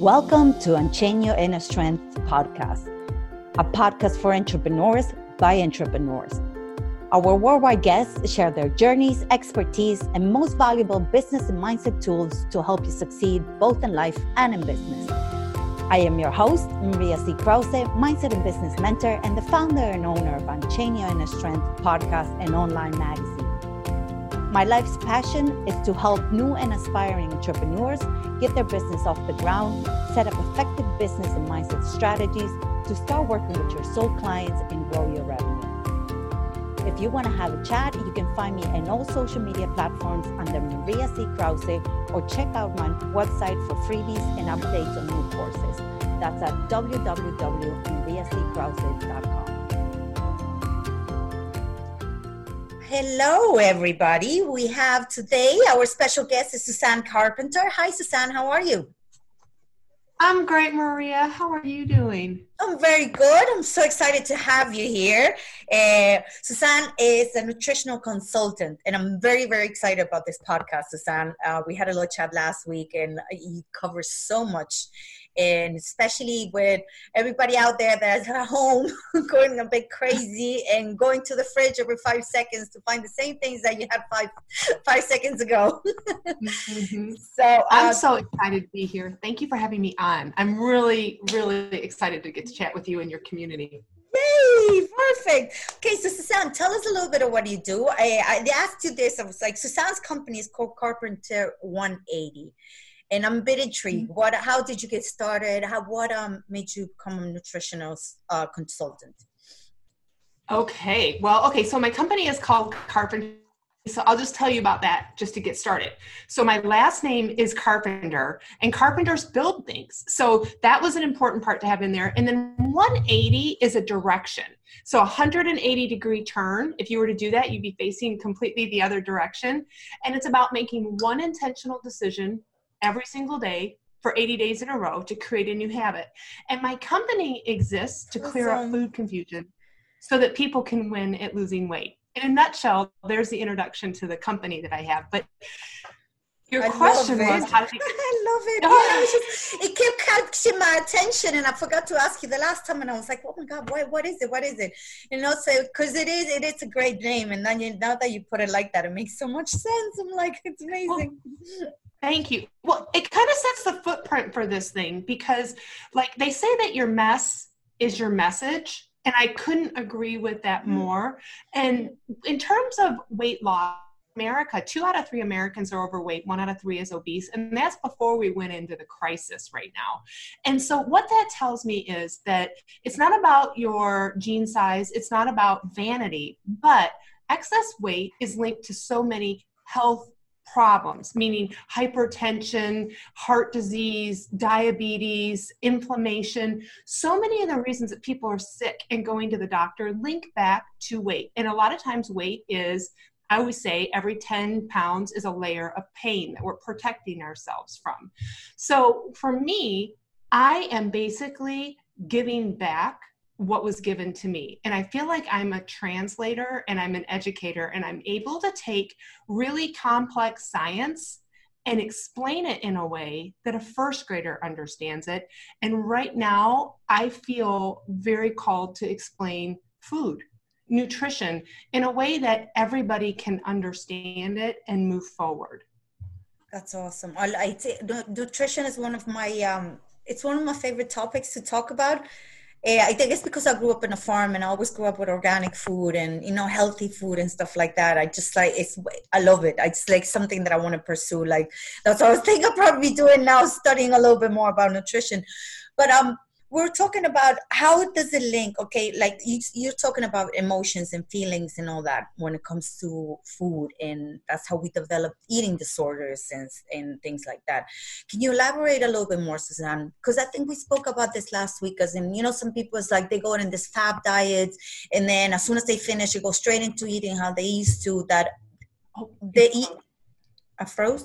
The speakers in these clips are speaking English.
Welcome to Unchain Your Inner Strength podcast, a podcast for entrepreneurs by entrepreneurs. Our worldwide guests share their journeys, expertise, and most valuable business and mindset tools to help you succeed both in life and in business. I am your host, Maria C. Krause, mindset and business mentor, and the founder and owner of Unchain Your Inner Strength podcast and online magazine. My life's passion is to help new and aspiring entrepreneurs get their business off the ground, set up effective business and mindset strategies to start working with your soul clients and grow your revenue. If you want to have a chat, you can find me on all social media platforms under Maria C. Krause or check out my website for freebies and updates on new courses. That's at www.mariackrause.com. Hello, everybody. We have today our special guest is Suzanne Carpenter. Hi, Suzanne. How are you? I'm great, Maria. How are you doing? I'm very good. I'm so excited to have you here. Uh, Suzanne is a nutritional consultant, and I'm very, very excited about this podcast, Suzanne. Uh, we had a little chat last week, and you cover so much and especially with everybody out there that's at home going a bit crazy and going to the fridge every five seconds to find the same things that you had five five seconds ago. mm-hmm. So uh, I'm so excited to be here. Thank you for having me on. I'm really, really excited to get to chat with you and your community. Yay! Perfect. Okay, so Suzanne, tell us a little bit of what you do. I, I asked you this. I was like, Suzanne's company is called Carpenter 180 and I'm a bit intrigued. Mm-hmm. What? How did you get started? How? What um made you become a nutritional uh, consultant? Okay. Well, okay. So my company is called Carpenter. So I'll just tell you about that just to get started. So my last name is Carpenter, and carpenters build things. So that was an important part to have in there. And then 180 is a direction. So 180 degree turn. If you were to do that, you'd be facing completely the other direction. And it's about making one intentional decision every single day for 80 days in a row to create a new habit. And my company exists to clear awesome. up food confusion so that people can win at losing weight. In a nutshell, there's the introduction to the company that I have. But your I question was how you- I love it. Yeah, it, just, it kept catching my attention, and I forgot to ask you the last time, and I was like, "Oh my god, what, what is it? What is it?" You know, so because it is, it is a great name, and then you, now that you put it like that, it makes so much sense. I'm like, it's amazing. Well, Thank you. Well, it kind of sets the footprint for this thing because, like, they say that your mess is your message. And I couldn't agree with that mm-hmm. more. And in terms of weight loss, America, two out of three Americans are overweight, one out of three is obese, and that's before we went into the crisis right now. And so, what that tells me is that it's not about your jean size, it's not about vanity, but excess weight is linked to so many health problems, meaning hypertension, heart disease, diabetes, inflammation. So many of the reasons that people are sick and going to the doctor link back to weight. And a lot of times, weight is I always say every 10 pounds is a layer of pain that we're protecting ourselves from. So for me, I am basically giving back what was given to me. And I feel like I'm a translator and I'm an educator and I'm able to take really complex science and explain it in a way that a first grader understands it. And right now, I feel very called to explain food, nutrition, in a way that everybody can understand it and move forward. That's awesome. I, I nutrition is one of my um, it's one of my favorite topics to talk about I think it's because I grew up in a farm and I always grew up with organic food and you know healthy food and stuff like that. I just like it's I love it. It's like something that I want to pursue. Like that's what I was thinking I'll probably be doing now, studying a little bit more about nutrition. But um, we're talking about how does it link okay like you, you're talking about emotions and feelings and all that when it comes to food and that's how we develop eating disorders and, and things like that. Can you elaborate a little bit more suzanne because i think we spoke about this last week as in you know some people it's like they go in this fab diet and then as soon as they finish you go straight into eating how they used to that oh, they eat a froze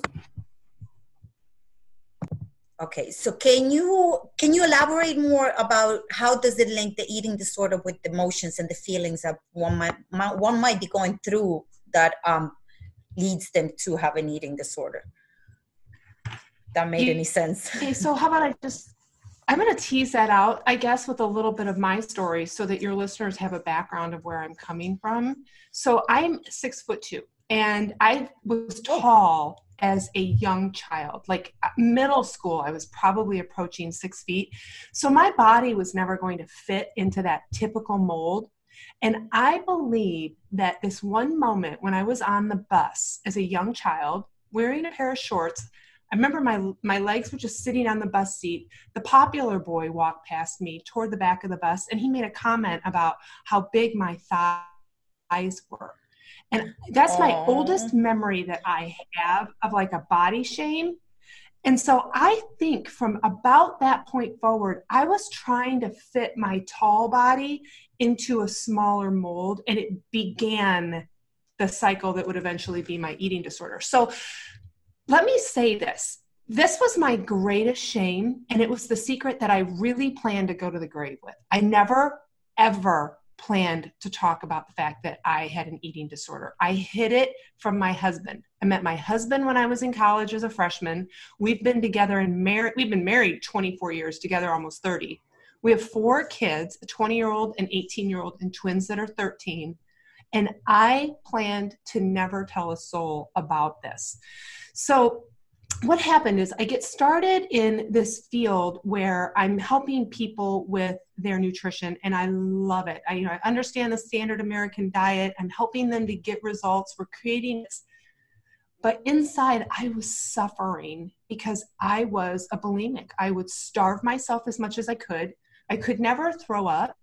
Okay, so can you can you elaborate more about how does it link the eating disorder with the emotions and the feelings that one might, one might be going through that um, leads them to have an eating disorder? that made any sense. Okay, so how about I just I'm going to tease that out, I guess, with a little bit of my story so that your listeners have a background of where I'm coming from. So I'm six foot two, and I was tall as a young child, like uh, middle school. I was probably approaching six feet. So my body was never going to fit into that typical mold. And I believe that this one moment when I was on the bus as a young child, wearing a pair of shorts, I remember my my legs were just sitting on the bus seat. The popular boy walked past me toward the back of the bus, and he made a comment about how big my thighs were. And that's Aww. my oldest memory that I have of like a body shame. And so I think from about that point forward, I was trying to fit my tall body into a smaller mold, and it began the cycle that would eventually be my eating disorder. So let me say this this was my greatest shame and it was the secret that i really planned to go to the grave with i never ever planned to talk about the fact that i had an eating disorder. I hid it from my husband. I met my husband when i was in college as a freshman. We've been together and married we've been married 24 years together almost 30 we have four kids a 20 year old an 18 year old and twins that are 13 and i planned to never tell a soul about this. So what happened is I get started in this field where I'm helping people with their nutrition and I love it. I, you know, I understand the standard American diet. I'm helping them to get results. We're creating this. But inside, I was suffering because I was a bulimic. I would starve myself as much as I could. I could never throw up.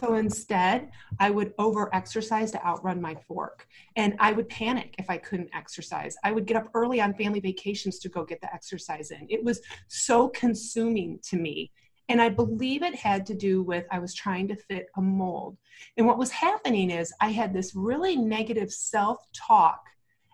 So instead, I would over exercise to outrun my fork. And I would panic if I couldn't exercise. I would get up early on family vacations to go get the exercise in. It was so consuming to me. And I believe it had to do with I was trying to fit a mold. And what was happening is I had this really negative self talk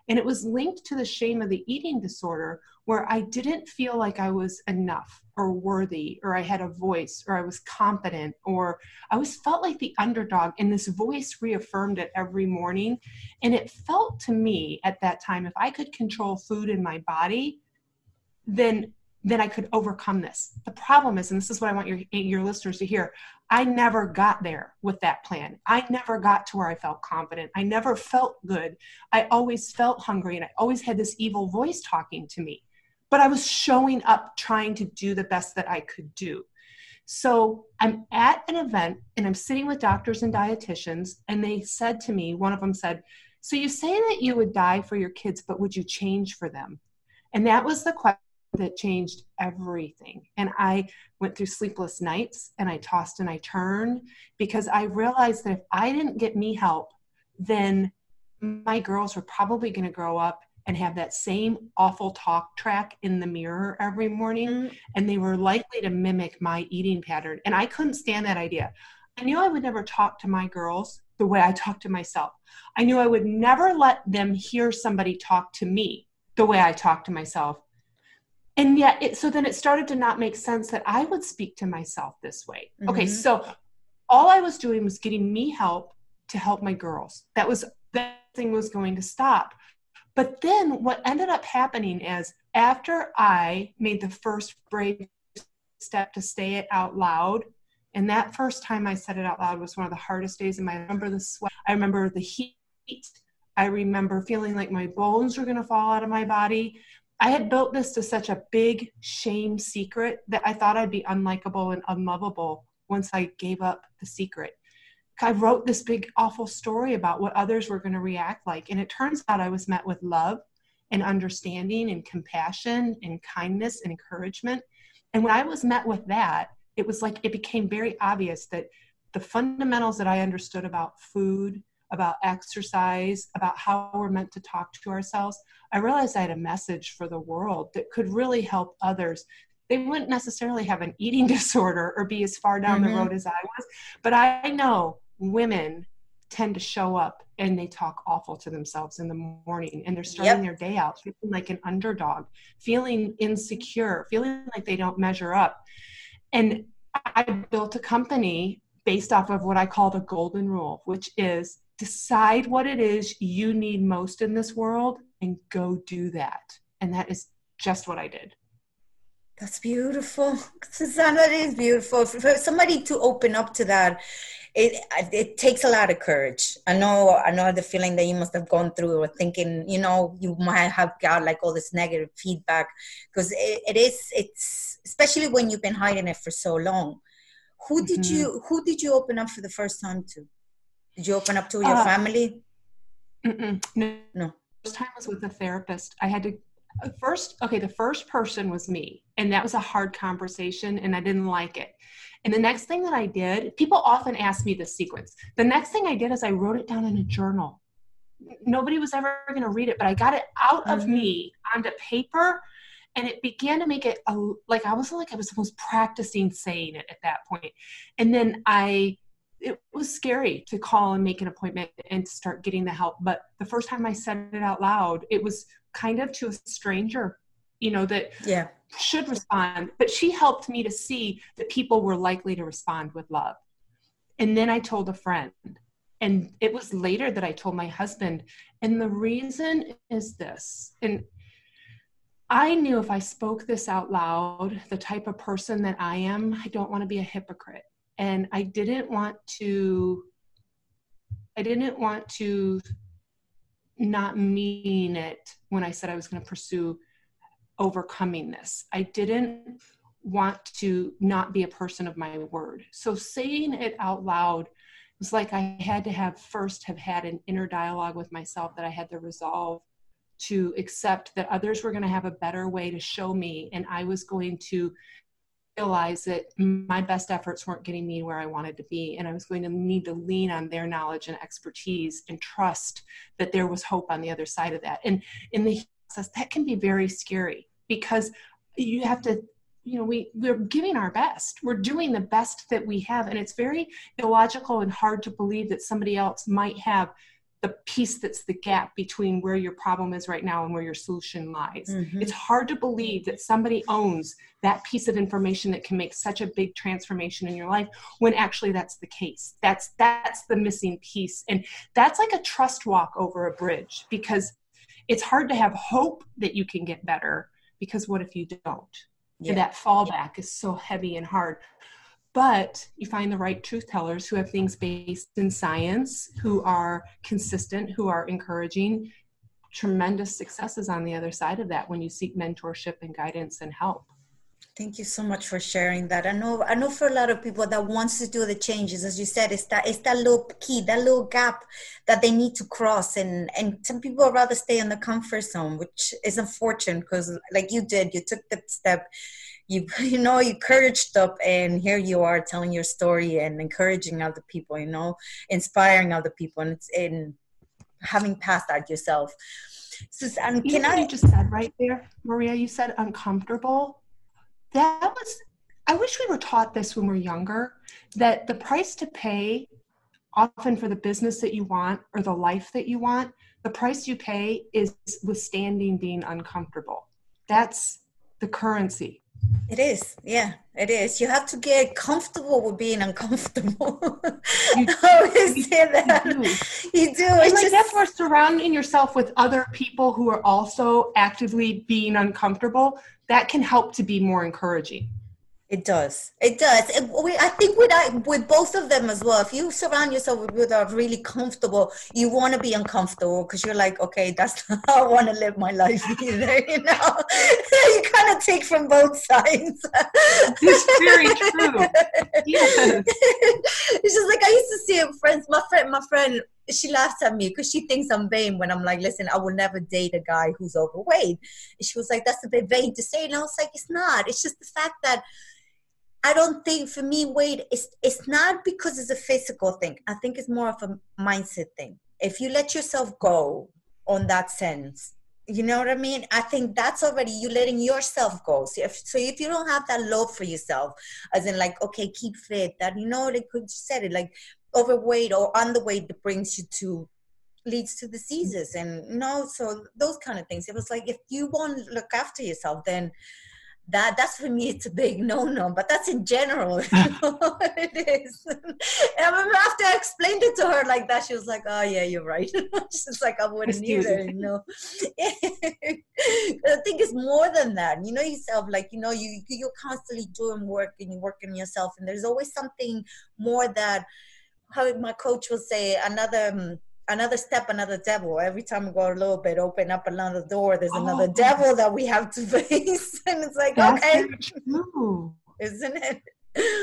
and it was linked to the shame of the eating disorder, where I didn't feel like I was enough or worthy, or I had a voice, or I was competent, or I always felt like the underdog. And this voice reaffirmed it every morning. And it felt to me at that time if I could control food in my body, then then I could overcome this. The problem is, and this is what I want your, your listeners to hear, I never got there with that plan. I never got to where I felt confident. I never felt good. I always felt hungry and I always had this evil voice talking to me. But I was showing up trying to do the best that I could do. So I'm at an event and I'm sitting with doctors and dietitians, and they said to me, one of them said, So you say that you would die for your kids, but would you change for them? And that was the question that changed everything. And I went through sleepless nights and I tossed and I turned because I realized that if I didn't get me help, then my girls were probably going to grow up and have that same awful talk track in the mirror every morning. Mm-hmm. And they were likely to mimic my eating pattern. And I couldn't stand that idea. I knew I would never talk to my girls the way I talk to myself. I knew I would never let them hear somebody talk to me the way I talk to myself and yet it so then it started to not make sense that i would speak to myself this way. Mm-hmm. okay so all i was doing was getting me help to help my girls. That was that thing was going to stop. But then what ended up happening is after i made the first brave step to say it out loud and that first time i said it out loud was one of the hardest days in my I remember the sweat i remember the heat. I remember feeling like my bones were going to fall out of my body I had built this to such a big shame secret that I thought I'd be unlikable and unlovable once I gave up the secret. I wrote this big awful story about what others were going to react like. And it turns out I was met with love and understanding and compassion and kindness and encouragement. And when I was met with that, it was like it became very obvious that the fundamentals that I understood about food, about exercise, about how we're meant to talk to ourselves, I realized I had a message for the world that could really help others. They wouldn't necessarily have an eating disorder or be as far down mm-hmm. the road as I was, but I know women tend to show up and they talk awful to themselves in the morning and they're starting yep. their day out feeling like an underdog, feeling insecure, feeling like they don't measure up. And I built a company based off of what I call the golden rule, which is decide what it is you need most in this world and go do that. And that is just what I did. That's beautiful. Susanna, that is beautiful. For somebody to open up to that, it it takes a lot of courage. I know I know the feeling that you must have gone through or thinking, you know, you might have got like all this negative feedback because it, it is it's especially when you've been hiding it for so long. Who did mm-hmm. you who did you open up for the first time to? Did you open up to your uh, family? No. No. First time was with a therapist. I had to uh, first okay the first person was me and that was a hard conversation and i didn't like it and the next thing that i did people often ask me this sequence the next thing i did is i wrote it down in a journal nobody was ever going to read it but i got it out of mm-hmm. me onto paper and it began to make it a, like i was like i was almost practicing saying it at that point and then i it was scary to call and make an appointment and start getting the help but the first time i said it out loud it was kind of to a stranger you know that yeah. should respond but she helped me to see that people were likely to respond with love. And then i told a friend and it was later that i told my husband and the reason is this and i knew if i spoke this out loud the type of person that i am i don't want to be a hypocrite and i didn't want to i didn't want to not mean it when I said I was going to pursue overcoming this. I didn't want to not be a person of my word. So saying it out loud was like I had to have first have had an inner dialogue with myself that I had to resolve to accept that others were going to have a better way to show me and I was going to realize that my best efforts weren't getting me where I wanted to be. And I was going to need to lean on their knowledge and expertise and trust that there was hope on the other side of that. And in the process, that can be very scary because you have to you know we we're giving our best we're doing the best that we have and it's very illogical and hard to believe that somebody else might have the piece that's the gap between where your problem is right now and where your solution lies. Mm-hmm. It's hard to believe that somebody owns that piece of information that can make such a big transformation in your life when actually that's the case. That's that's the missing piece and that's like a trust walk over a bridge because it's hard to have hope that you can get better because what if you don't? Yeah. And that fallback is so heavy and hard but you find the right truth tellers who have things based in science, who are consistent, who are encouraging. Tremendous successes on the other side of that when you seek mentorship and guidance and help. Thank you so much for sharing that. I know, I know for a lot of people that wants to do the changes, as you said, it's that it's that little key, that little gap that they need to cross, and and some people rather stay in the comfort zone, which is unfortunate because, like you did, you took the step you you know you couraged up and here you are telling your story and encouraging other people you know inspiring other people and it's in having passed that yourself Suzanne, can I you just said right there, Maria, you said uncomfortable. That was I wish we were taught this when we we're younger, that the price to pay often for the business that you want or the life that you want, the price you pay is withstanding being uncomfortable. That's the currency it is, yeah, it is. You have to get comfortable with being uncomfortable. You, always say that. You do. You do. And like just... that's where surrounding yourself with other people who are also actively being uncomfortable, that can help to be more encouraging. It does. It does. It, we, I think with I, with both of them as well. If you surround yourself with people that are really comfortable, you want to be uncomfortable because you're like, okay, that's not how I want to live my life either. You know, you kind of take from both sides. It's very true. Yes. it's just like I used to see it with friends. My friend, my friend, she laughs at me because she thinks I'm vain when I'm like, listen, I will never date a guy who's overweight. And she was like, that's a bit vain to say. And I was like, it's not. It's just the fact that I don't think for me weight is it's not because it's a physical thing. I think it's more of a mindset thing. If you let yourself go on that sense, you know what I mean? I think that's already you letting yourself go. So if, so if you don't have that love for yourself, as in like, okay, keep fit, that you know, like you said it, like overweight or underweight that brings you to leads to diseases and you know, so those kind of things. It was like if you want to look after yourself, then that that's for me it's a big no-no but that's in general. It is. And after i explained it to her like that she was like oh yeah you're right. She's like i wouldn't either you know. I think it's more than that. You know yourself like you know you you're constantly doing work and you're working yourself and there's always something more that how my coach will say another um, another step, another devil. Every time we go a little bit, open up another door, there's another oh. devil that we have to face. and it's like, That's okay. Isn't it?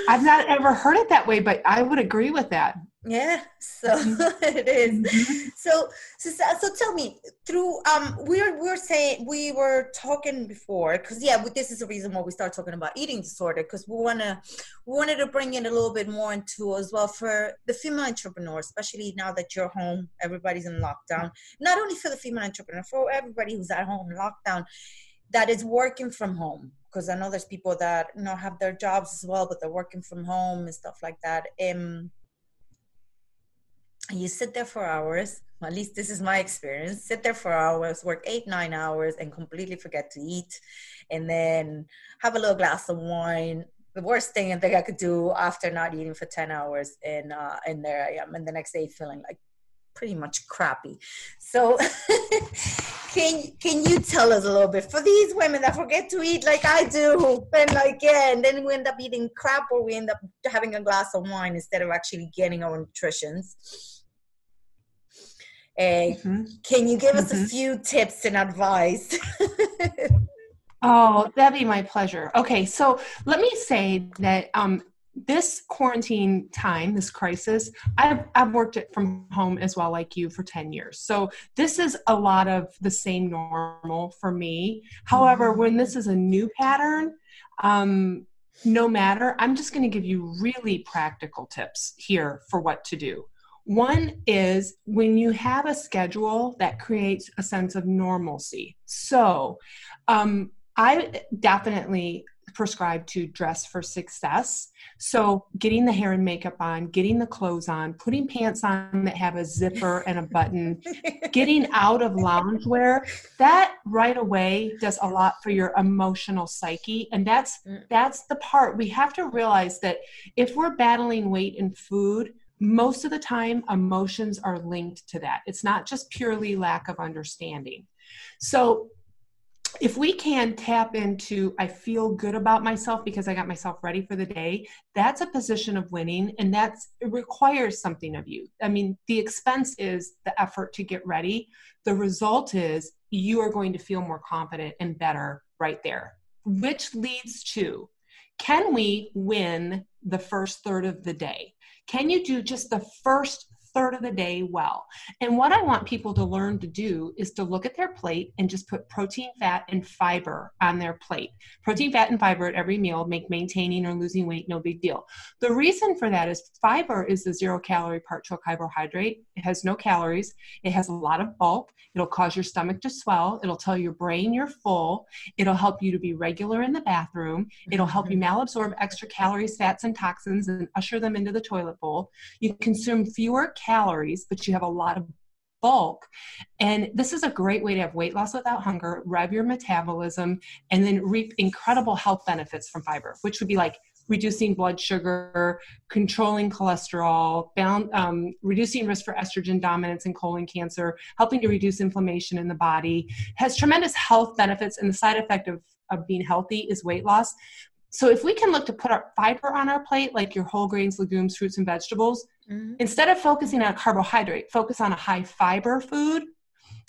I've not ever heard it that way, but I would agree with that. Yeah, so it is. Mm-hmm. So, so, so tell me through. Um, we were we were saying we were talking before because yeah, this is the reason why we start talking about eating disorder because we wanna we wanted to bring in a little bit more into as well for the female entrepreneur, especially now that you're home, everybody's in lockdown. Not only for the female entrepreneur, for everybody who's at home lockdown, that is working from home because I know there's people that you know have their jobs as well, but they're working from home and stuff like that. Um, you sit there for hours. At least this is my experience. Sit there for hours, work eight, nine hours, and completely forget to eat, and then have a little glass of wine. The worst thing I think I could do after not eating for ten hours, and uh, and there I am, and the next day feeling like pretty much crappy. So can can you tell us a little bit for these women that forget to eat like I do and like yeah and then we end up eating crap or we end up having a glass of wine instead of actually getting our nutritions. Uh, mm-hmm. Can you give us mm-hmm. a few tips and advice? oh, that'd be my pleasure. Okay, so let me say that um, this quarantine time, this crisis, I've, I've worked it from home as well, like you, for 10 years. So this is a lot of the same normal for me. However, mm-hmm. when this is a new pattern, um, no matter, I'm just going to give you really practical tips here for what to do. One is when you have a schedule that creates a sense of normalcy. So, um, I definitely prescribe to dress for success. So, getting the hair and makeup on, getting the clothes on, putting pants on that have a zipper and a button, getting out of loungewear, that right away does a lot for your emotional psyche. And that's mm. that's the part we have to realize that if we're battling weight and food, most of the time emotions are linked to that. It's not just purely lack of understanding. So, if we can tap into i feel good about myself because i got myself ready for the day that's a position of winning and that's it requires something of you i mean the expense is the effort to get ready the result is you are going to feel more confident and better right there which leads to can we win the first third of the day can you do just the first third of the day well. And what I want people to learn to do is to look at their plate and just put protein, fat, and fiber on their plate. Protein, fat, and fiber at every meal make maintaining or losing weight no big deal. The reason for that is fiber is the zero calorie partial carbohydrate. It has no calories, it has a lot of bulk. It'll cause your stomach to swell, it'll tell your brain you're full, it'll help you to be regular in the bathroom, it'll help you malabsorb extra calories, fats, and toxins and usher them into the toilet bowl. You consume fewer calories, but you have a lot of bulk. And this is a great way to have weight loss without hunger, rev your metabolism, and then reap incredible health benefits from fiber, which would be like reducing blood sugar, controlling cholesterol, bound, um, reducing risk for estrogen dominance and colon cancer, helping to reduce inflammation in the body, has tremendous health benefits, and the side effect of, of being healthy is weight loss. So if we can look to put our fiber on our plate, like your whole grains, legumes, fruits, and vegetables, mm-hmm. instead of focusing on a carbohydrate, focus on a high fiber food.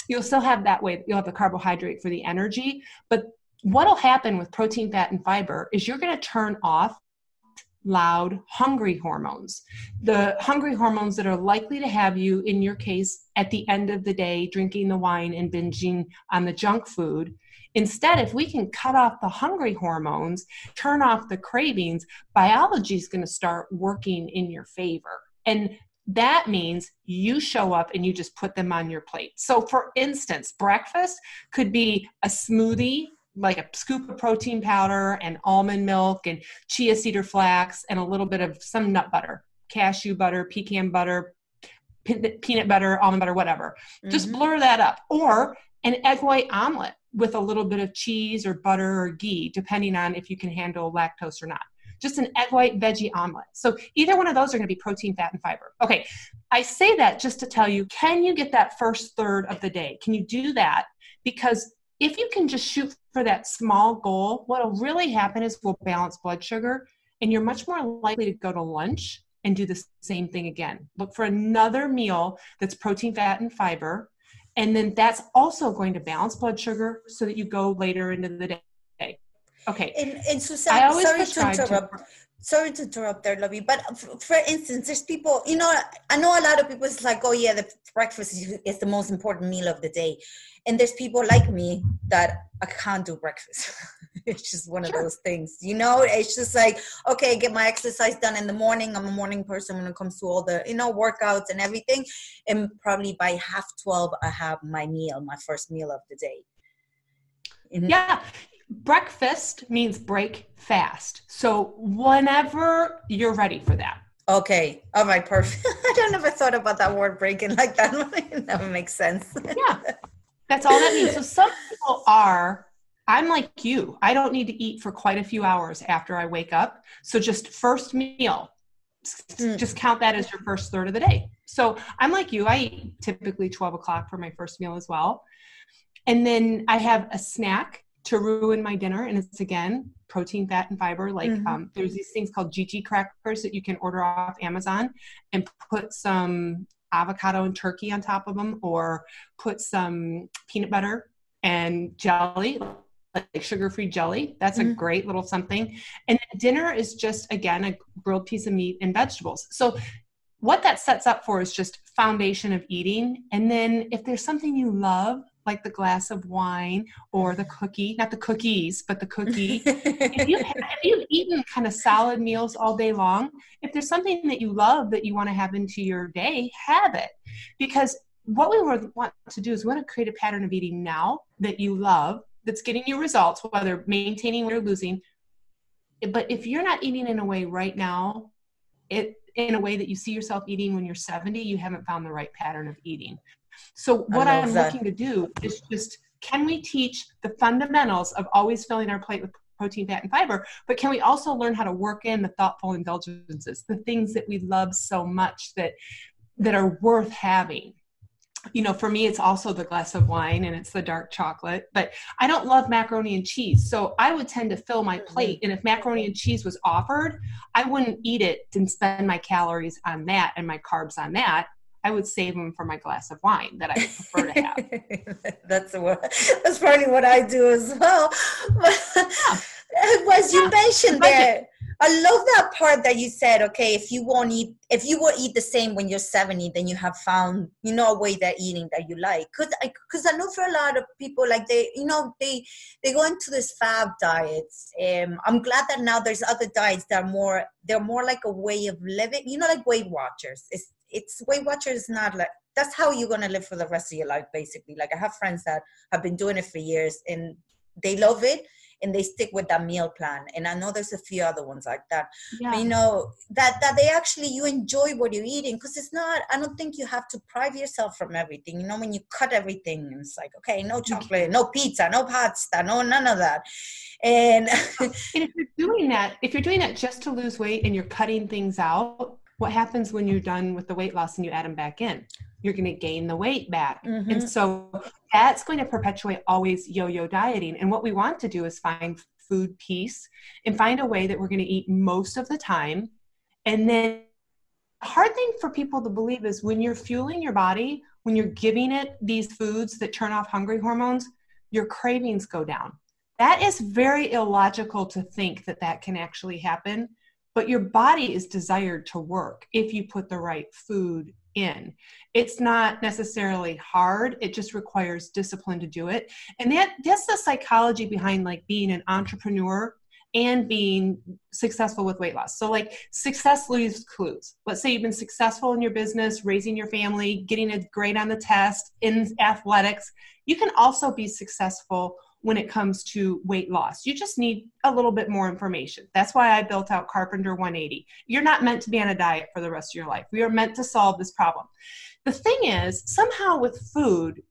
You'll still have that way. You'll have the carbohydrate for the energy, but what'll happen with protein, fat, and fiber is you're going to turn off loud hungry hormones. The hungry hormones that are likely to have you, in your case, at the end of the day, drinking the wine and binging on the junk food. Instead, if we can cut off the hungry hormones, turn off the cravings, biology is going to start working in your favor. And that means you show up and you just put them on your plate. So, for instance, breakfast could be a smoothie like a scoop of protein powder and almond milk and chia seed or flax and a little bit of some nut butter, cashew butter, pecan butter, peanut butter, almond butter, whatever. Mm-hmm. Just blur that up. Or an egg white omelet with a little bit of cheese or butter or ghee, depending on if you can handle lactose or not. Just an egg white veggie omelet. So either one of those are going to be protein, fat, and fiber. Okay, I say that just to tell you can you get that first third of the day? Can you do that? Because if you can just shoot for that small goal, what'll really happen is we'll balance blood sugar and you're much more likely to go to lunch and do the same thing again. Look for another meal that's protein, fat, and fiber and then that's also going to balance blood sugar so that you go later into the day. Okay. And, and Suzanne, sorry to interrupt. To, sorry to interrupt there, Lovey, but for instance, there's people, you know, I know a lot of people, it's like, oh, yeah, the breakfast is the most important meal of the day. And there's people like me that I can't do breakfast. it's just one sure. of those things, you know. It's just like, okay, get my exercise done in the morning. I'm a morning person when it comes to all the, you know, workouts and everything. And probably by half twelve, I have my meal, my first meal of the day. Yeah, breakfast means break fast. So whenever you're ready for that. Okay. All right. Perfect. I don't ever thought about that word breaking like that. it never makes sense. yeah. That's all that means. So some people are, I'm like you. I don't need to eat for quite a few hours after I wake up. So just first meal, mm. just count that as your first third of the day. So I'm like you. I eat typically 12 o'clock for my first meal as well. And then I have a snack to ruin my dinner. And it's again, protein, fat, and fiber. Like mm-hmm. um, there's these things called GG crackers that you can order off Amazon and put some avocado and turkey on top of them, or put some peanut butter and jelly, like sugar-free jelly. That's mm-hmm. a great little something. And dinner is just again a grilled piece of meat and vegetables. So what that sets up for is just foundation of eating. And then if there's something you love, like the glass of wine or the cookie, not the cookies, but the cookie. if, you have, if you've eaten kind of solid meals all day long, if there's something that you love that you want to have into your day, have it. Because what we want to do is we want to create a pattern of eating now that you love, that's getting you results, whether maintaining or losing. But if you're not eating in a way right now, it in a way that you see yourself eating when you're 70, you haven't found the right pattern of eating. So what I'm looking to do is just can we teach the fundamentals of always filling our plate with protein, fat, and fiber, but can we also learn how to work in the thoughtful indulgences, the things that we love so much that that are worth having? You know, for me, it's also the glass of wine and it's the dark chocolate, but I don't love macaroni and cheese. So I would tend to fill my mm-hmm. plate. And if macaroni and cheese was offered, I wouldn't eat it and spend my calories on that and my carbs on that. I would save them for my glass of wine that I prefer to have. that's what that's probably what I do as well. But yeah. was you yeah. mentioned there. I love that part that you said, okay, if you won't eat, if you will eat the same when you're 70, then you have found, you know, a way that eating that you like. Cause I, cause I know for a lot of people, like they, you know, they, they go into this fab diets. Um, I'm glad that now there's other diets that are more, they're more like a way of living, you know, like Weight Watchers. It's, it's Weight Watchers not like, that's how you're going to live for the rest of your life, basically. Like I have friends that have been doing it for years and they love it and they stick with that meal plan. And i know there's a few other ones like that. Yeah. but, you know that that they actually you enjoy what you're eating because it's not i don't think you have to prive yourself from everything. You know when you cut everything it's like okay no chocolate no pizza no pasta no none of that. And, and if you're doing that if you're doing that just to lose weight and you're cutting things out what happens when you're done with the weight loss and you add them back in you're going to gain the weight back. Mm-hmm. And so that's going to perpetuate always yo yo dieting. And what we want to do is find food peace and find a way that we're going to eat most of the time. And then the hard thing for people to believe is when you're fueling your body, when you're giving it these foods that turn off hungry hormones, your cravings go down. That is very illogical to think that that can actually happen, but your body is desired to work if you put the right food in. It's not necessarily hard, it just requires discipline to do it. And that that's the psychology behind like being an entrepreneur and being successful with weight loss. So like success leaves clues. Let's say you've been successful in your business, raising your family, getting a grade on the test in athletics. You can also be successful when it comes to weight loss. You just need a little bit more information. That's why I built out Carpenter 180. You're not meant to be on a diet for the rest of your life. We are meant to solve this problem. The thing is, somehow with food,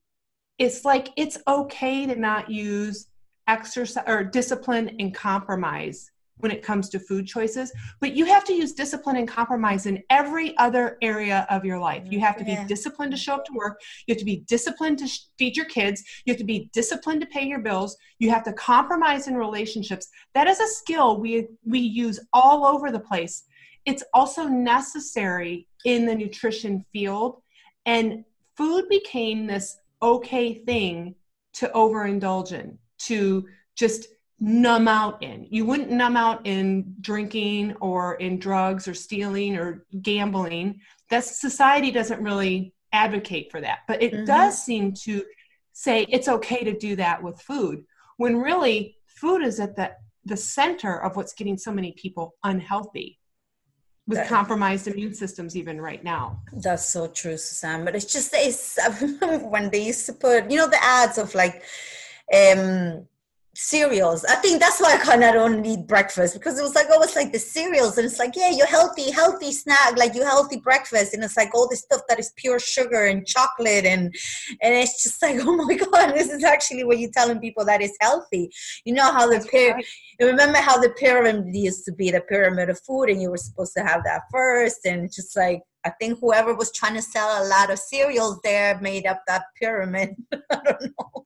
it's like it's okay to not use exercise or discipline and compromise when it comes to food choices but you have to use discipline and compromise in every other area of your life. You have to be disciplined to show up to work. You have to be disciplined to feed your kids. You have to be disciplined to pay your bills. You have to compromise in relationships. That is a skill we we use all over the place. It's also necessary in the nutrition field and food became this okay thing to overindulge in to just numb out in. You wouldn't numb out in drinking or in drugs or stealing or gambling. That society doesn't really advocate for that. But it mm-hmm. does seem to say it's okay to do that with food when really food is at the the center of what's getting so many people unhealthy with that, compromised immune systems even right now that's so true suzanne but it's just it's when they used to put you know the ads of like um cereals. I think that's why I kind of don't eat breakfast because it was like always like the cereals, and it's like, yeah, you're healthy, healthy snack, like you healthy breakfast, and it's like all this stuff that is pure sugar and chocolate, and and it's just like, oh my god, this is actually what you're telling people that is healthy. You know how the pyramid. You remember how the pyramid used to be the pyramid of food, and you were supposed to have that first, and just like I think whoever was trying to sell a lot of cereals there made up that pyramid. I don't know.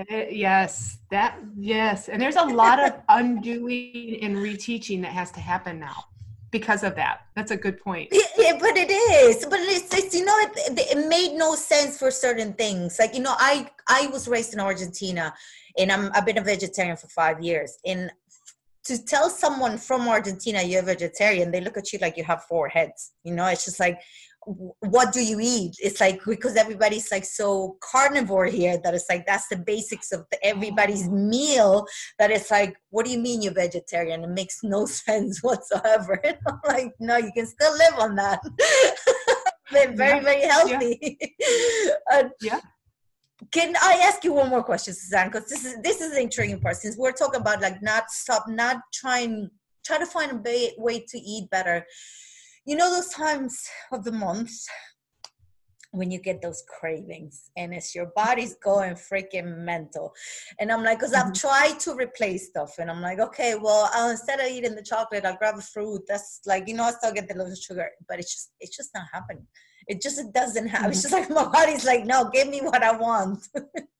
Uh, yes, that yes, and there's a lot of undoing and reteaching that has to happen now because of that. That's a good point. Yeah, yeah but it is. But it's, it's you know it, it made no sense for certain things. Like you know, I I was raised in Argentina, and I'm I've been a vegetarian for five years. And to tell someone from Argentina you're a vegetarian, they look at you like you have four heads. You know, it's just like what do you eat it's like because everybody's like so carnivore here that it's like that's the basics of the, everybody's meal that it's like what do you mean you're vegetarian it makes no sense whatsoever like no you can still live on that very yeah. very healthy yeah. yeah can I ask you one more question, Suzanne? Because this is this is the intriguing part. Since we're talking about like not stop, not trying, try to find a way to eat better you know those times of the month when you get those cravings and it's your body's going freaking mental. And i'm like because i've mm-hmm. tried to replace stuff and i'm like okay well I'll, instead of eating the chocolate i'll grab a fruit. That's like you know i still get the little sugar but it's just it's just not happening. It just it doesn't happen. It's mm-hmm. just like my body's like no give me what i want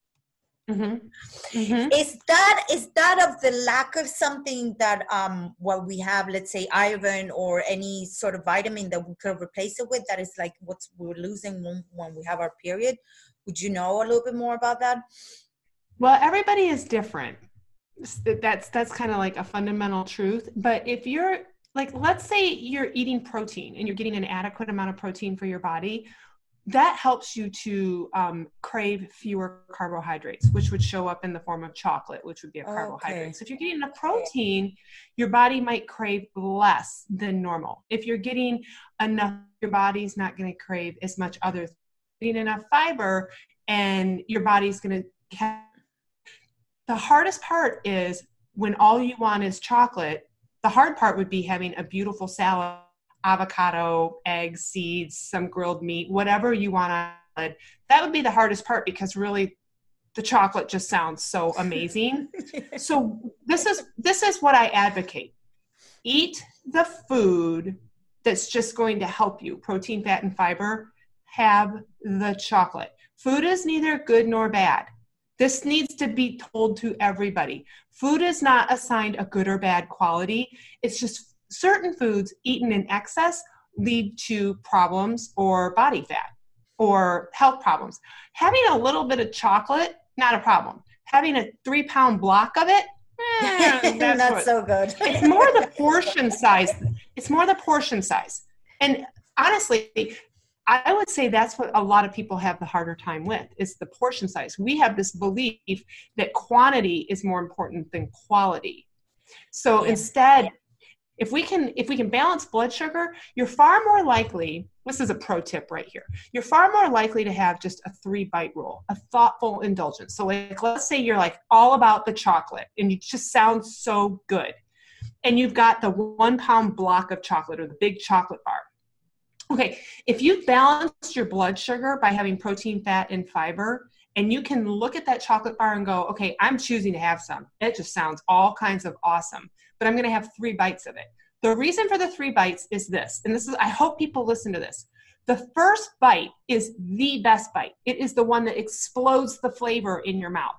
Mm-hmm. Mm-hmm. Is that is that of the lack of something that um what we have, let's say iron or any sort of vitamin that we could replace it with? That is like what we're losing when, when we have our period. Would you know a little bit more about that? Well, everybody is different. That's that's kind of like a fundamental truth. But if you're like, let's say you're eating protein and you're getting an adequate amount of protein for your body that helps you to um, crave fewer carbohydrates, which would show up in the form of chocolate, which would be a carbohydrate. Okay. So if you're getting a protein, your body might crave less than normal. If you're getting enough, your body's not going to crave as much other. Getting enough fiber, and your body's going to. The hardest part is when all you want is chocolate. The hard part would be having a beautiful salad avocado, eggs, seeds, some grilled meat, whatever you want to that would be the hardest part because really the chocolate just sounds so amazing. so this is this is what I advocate. Eat the food that's just going to help you, protein, fat and fiber. Have the chocolate. Food is neither good nor bad. This needs to be told to everybody. Food is not assigned a good or bad quality. It's just certain foods eaten in excess lead to problems or body fat or health problems. Having a little bit of chocolate, not a problem. Having a three pound block of it, eh, that's not what, so good. it's more the portion size. It's more the portion size. And honestly, I would say that's what a lot of people have the harder time with is the portion size. We have this belief that quantity is more important than quality. So yeah. instead, if we can if we can balance blood sugar you're far more likely this is a pro tip right here you're far more likely to have just a three bite rule a thoughtful indulgence. So like let's say you're like all about the chocolate and it just sounds so good and you've got the one pound block of chocolate or the big chocolate bar. Okay if you balance your blood sugar by having protein fat and fiber and you can look at that chocolate bar and go, okay, I'm choosing to have some. It just sounds all kinds of awesome, but I'm going to have three bites of it. The reason for the three bites is this, and this is, I hope people listen to this. The first bite is the best bite. It is the one that explodes the flavor in your mouth.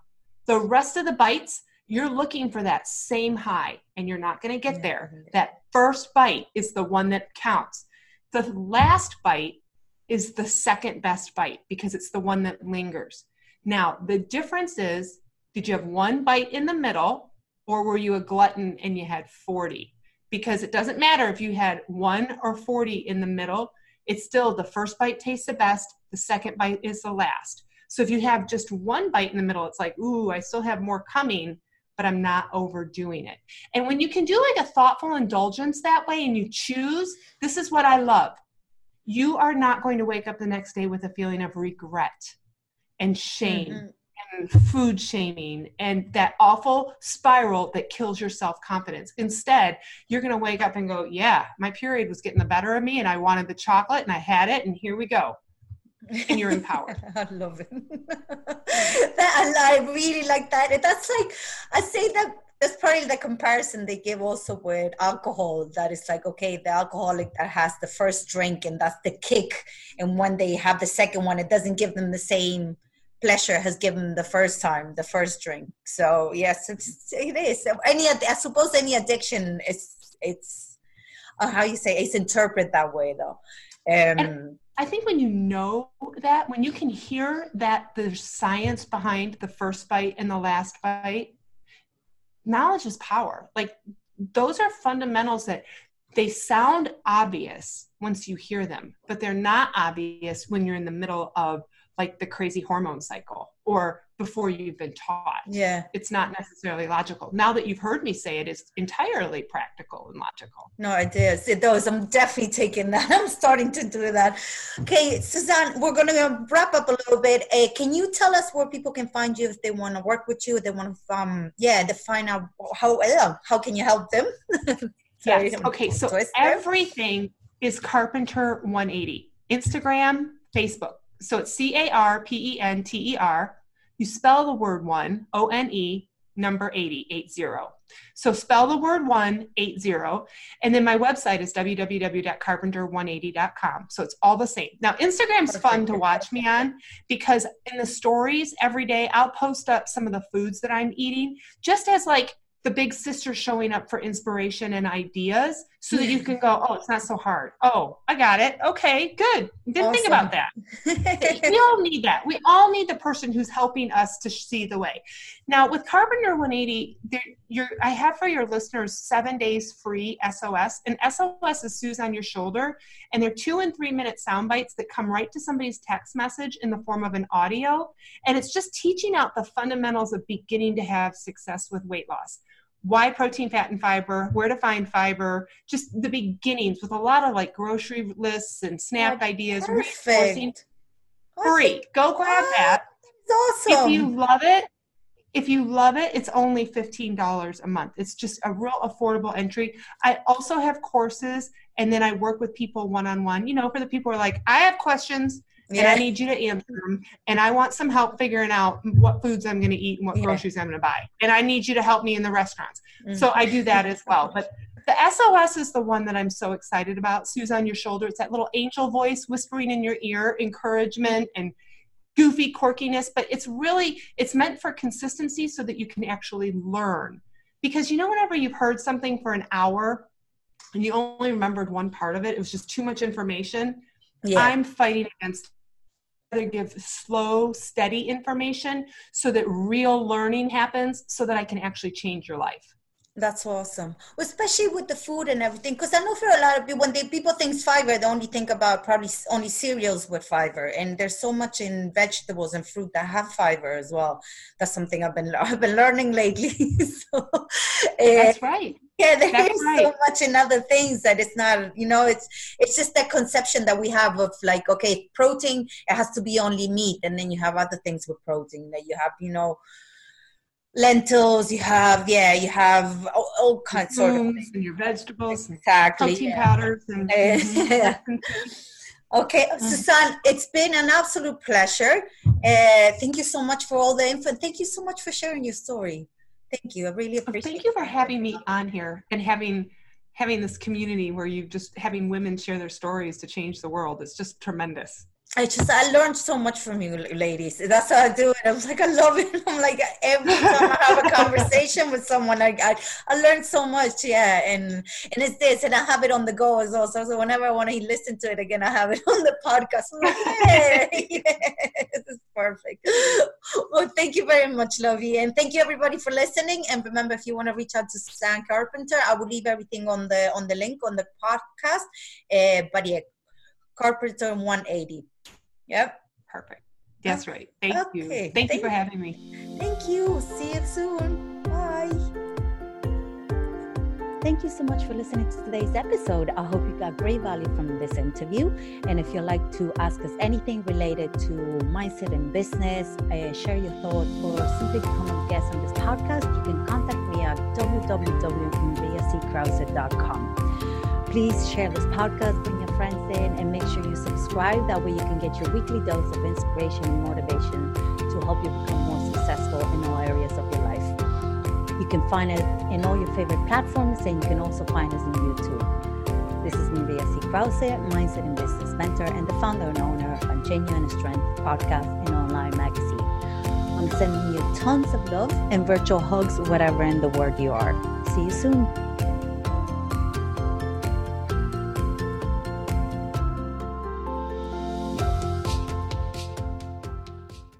The rest of the bites, you're looking for that same high, and you're not going to get there. That first bite is the one that counts. The last bite is the second best bite because it's the one that lingers. Now, the difference is did you have one bite in the middle or were you a glutton and you had 40? Because it doesn't matter if you had one or 40 in the middle, it's still the first bite tastes the best, the second bite is the last. So if you have just one bite in the middle, it's like, ooh, I still have more coming, but I'm not overdoing it. And when you can do like a thoughtful indulgence that way and you choose, this is what I love. You are not going to wake up the next day with a feeling of regret and shame mm-hmm. Food shaming and that awful spiral that kills your self confidence. Instead, you're going to wake up and go, Yeah, my period was getting the better of me and I wanted the chocolate and I had it and here we go. And you're empowered. I love it. that, I really like that. That's like, I say that that's probably the comparison they give also with alcohol that it's like okay the alcoholic that has the first drink and that's the kick and when they have the second one it doesn't give them the same pleasure has given the first time, the first drink. So yes, it's, it is. Any, I suppose any addiction is it's uh, how you say it's interpreted that way though. Um, I think when you know that, when you can hear that there's science behind the first bite and the last bite, knowledge is power. Like those are fundamentals that they sound obvious once you hear them, but they're not obvious when you're in the middle of like the crazy hormone cycle or before you've been taught. Yeah. It's not necessarily logical. Now that you've heard me say it, it's entirely practical and logical. No, it is. It does. I'm definitely taking that. I'm starting to do that. Okay, Suzanne, we're going to wrap up a little bit. Uh, can you tell us where people can find you if they want to work with you? They want to, um, yeah, to find out how, uh, how can you help them? yes. Okay. So everything is Carpenter 180. Instagram, Facebook so it's C A R P E N T E R. You spell the word one, O N E, number 80, 80. So spell the word one, 80. And then my website is www.carpenter180.com. So it's all the same. Now, Instagram's fun to watch me on because in the stories every day, I'll post up some of the foods that I'm eating just as like the big sister showing up for inspiration and ideas so that you can go, oh, it's not so hard. Oh, I got it. Okay, good. Didn't awesome. think about that. we all need that. We all need the person who's helping us to see the way. Now, with Carpenter 180, there, I have for your listeners seven days free SOS. And SOS is Sue's on your shoulder. And they're two and three minute sound bites that come right to somebody's text message in the form of an audio. And it's just teaching out the fundamentals of beginning to have success with weight loss why protein, fat, and fiber, where to find fiber, just the beginnings with a lot of like grocery lists and snap oh, ideas. Perfect. Free. Go grab oh, that. awesome. If you love it, if you love it, it's only $15 a month. It's just a real affordable entry. I also have courses and then I work with people one on one. You know, for the people who are like, I have questions yeah. and I need you to answer them. And I want some help figuring out what foods I'm going to eat and what yeah. groceries I'm going to buy. And I need you to help me in the restaurants. Mm-hmm. So I do that as well. But the SOS is the one that I'm so excited about. Sue's on your shoulder. It's that little angel voice whispering in your ear, encouragement and goofy quirkiness. But it's really it's meant for consistency so that you can actually learn. Because you know, whenever you've heard something for an hour and you only remembered one part of it, it was just too much information. Yeah. I'm fighting against give slow, steady information so that real learning happens so that I can actually change your life. That's awesome, especially with the food and everything. Because I know for a lot of people, when they, people think fiber, they only think about probably only cereals with fiber, and there's so much in vegetables and fruit that have fiber as well. That's something I've been I've been learning lately. so, That's right. Yeah, there's right. so much in other things that it's not. You know, it's it's just that conception that we have of like, okay, protein it has to be only meat, and then you have other things with protein that you have, you know lentils you have yeah you have all, all kinds sort of and your vegetables exactly protein yeah. powders and yeah. Okay, mm-hmm. Suzanne, it's been an absolute pleasure. Uh, thank you so much for all the info. Thank you so much for sharing your story. Thank you. I really appreciate. Thank you for having me on here and having having this community where you just having women share their stories to change the world. It's just tremendous. I just I learned so much from you ladies. That's how I do it. I was like, I love it. I'm like every time I have a conversation with someone, I, I I learned so much. Yeah, and and it's this, and I have it on the go as well. So, so whenever I want to listen to it again, I have it on the podcast. Like, yeah, yeah, this is perfect. Well, thank you very much, Lovey, and thank you everybody for listening. And remember, if you want to reach out to Suzanne Carpenter, I will leave everything on the on the link on the podcast. Uh, but yeah, Carpenter 180. Yep. Perfect. That's right. Thank okay. you. Thank, Thank you for having me. Thank you. See you soon. Bye. Thank you so much for listening to today's episode. I hope you got great value from this interview. And if you'd like to ask us anything related to mindset and business, uh, share your thoughts, or simply become a guest on this podcast, you can contact me at www.mariackrause.com. Please share this podcast, bring your friends in, and make sure you subscribe. That way, you can get your weekly dose of inspiration and motivation to help you become more successful in all areas of your life. You can find it in all your favorite platforms, and you can also find us on YouTube. This is Maria C. Krause, Mindset and Business Mentor, and the founder and owner of Genuine Strength podcast and online magazine. I'm sending you tons of love and virtual hugs, whatever in the world you are. See you soon.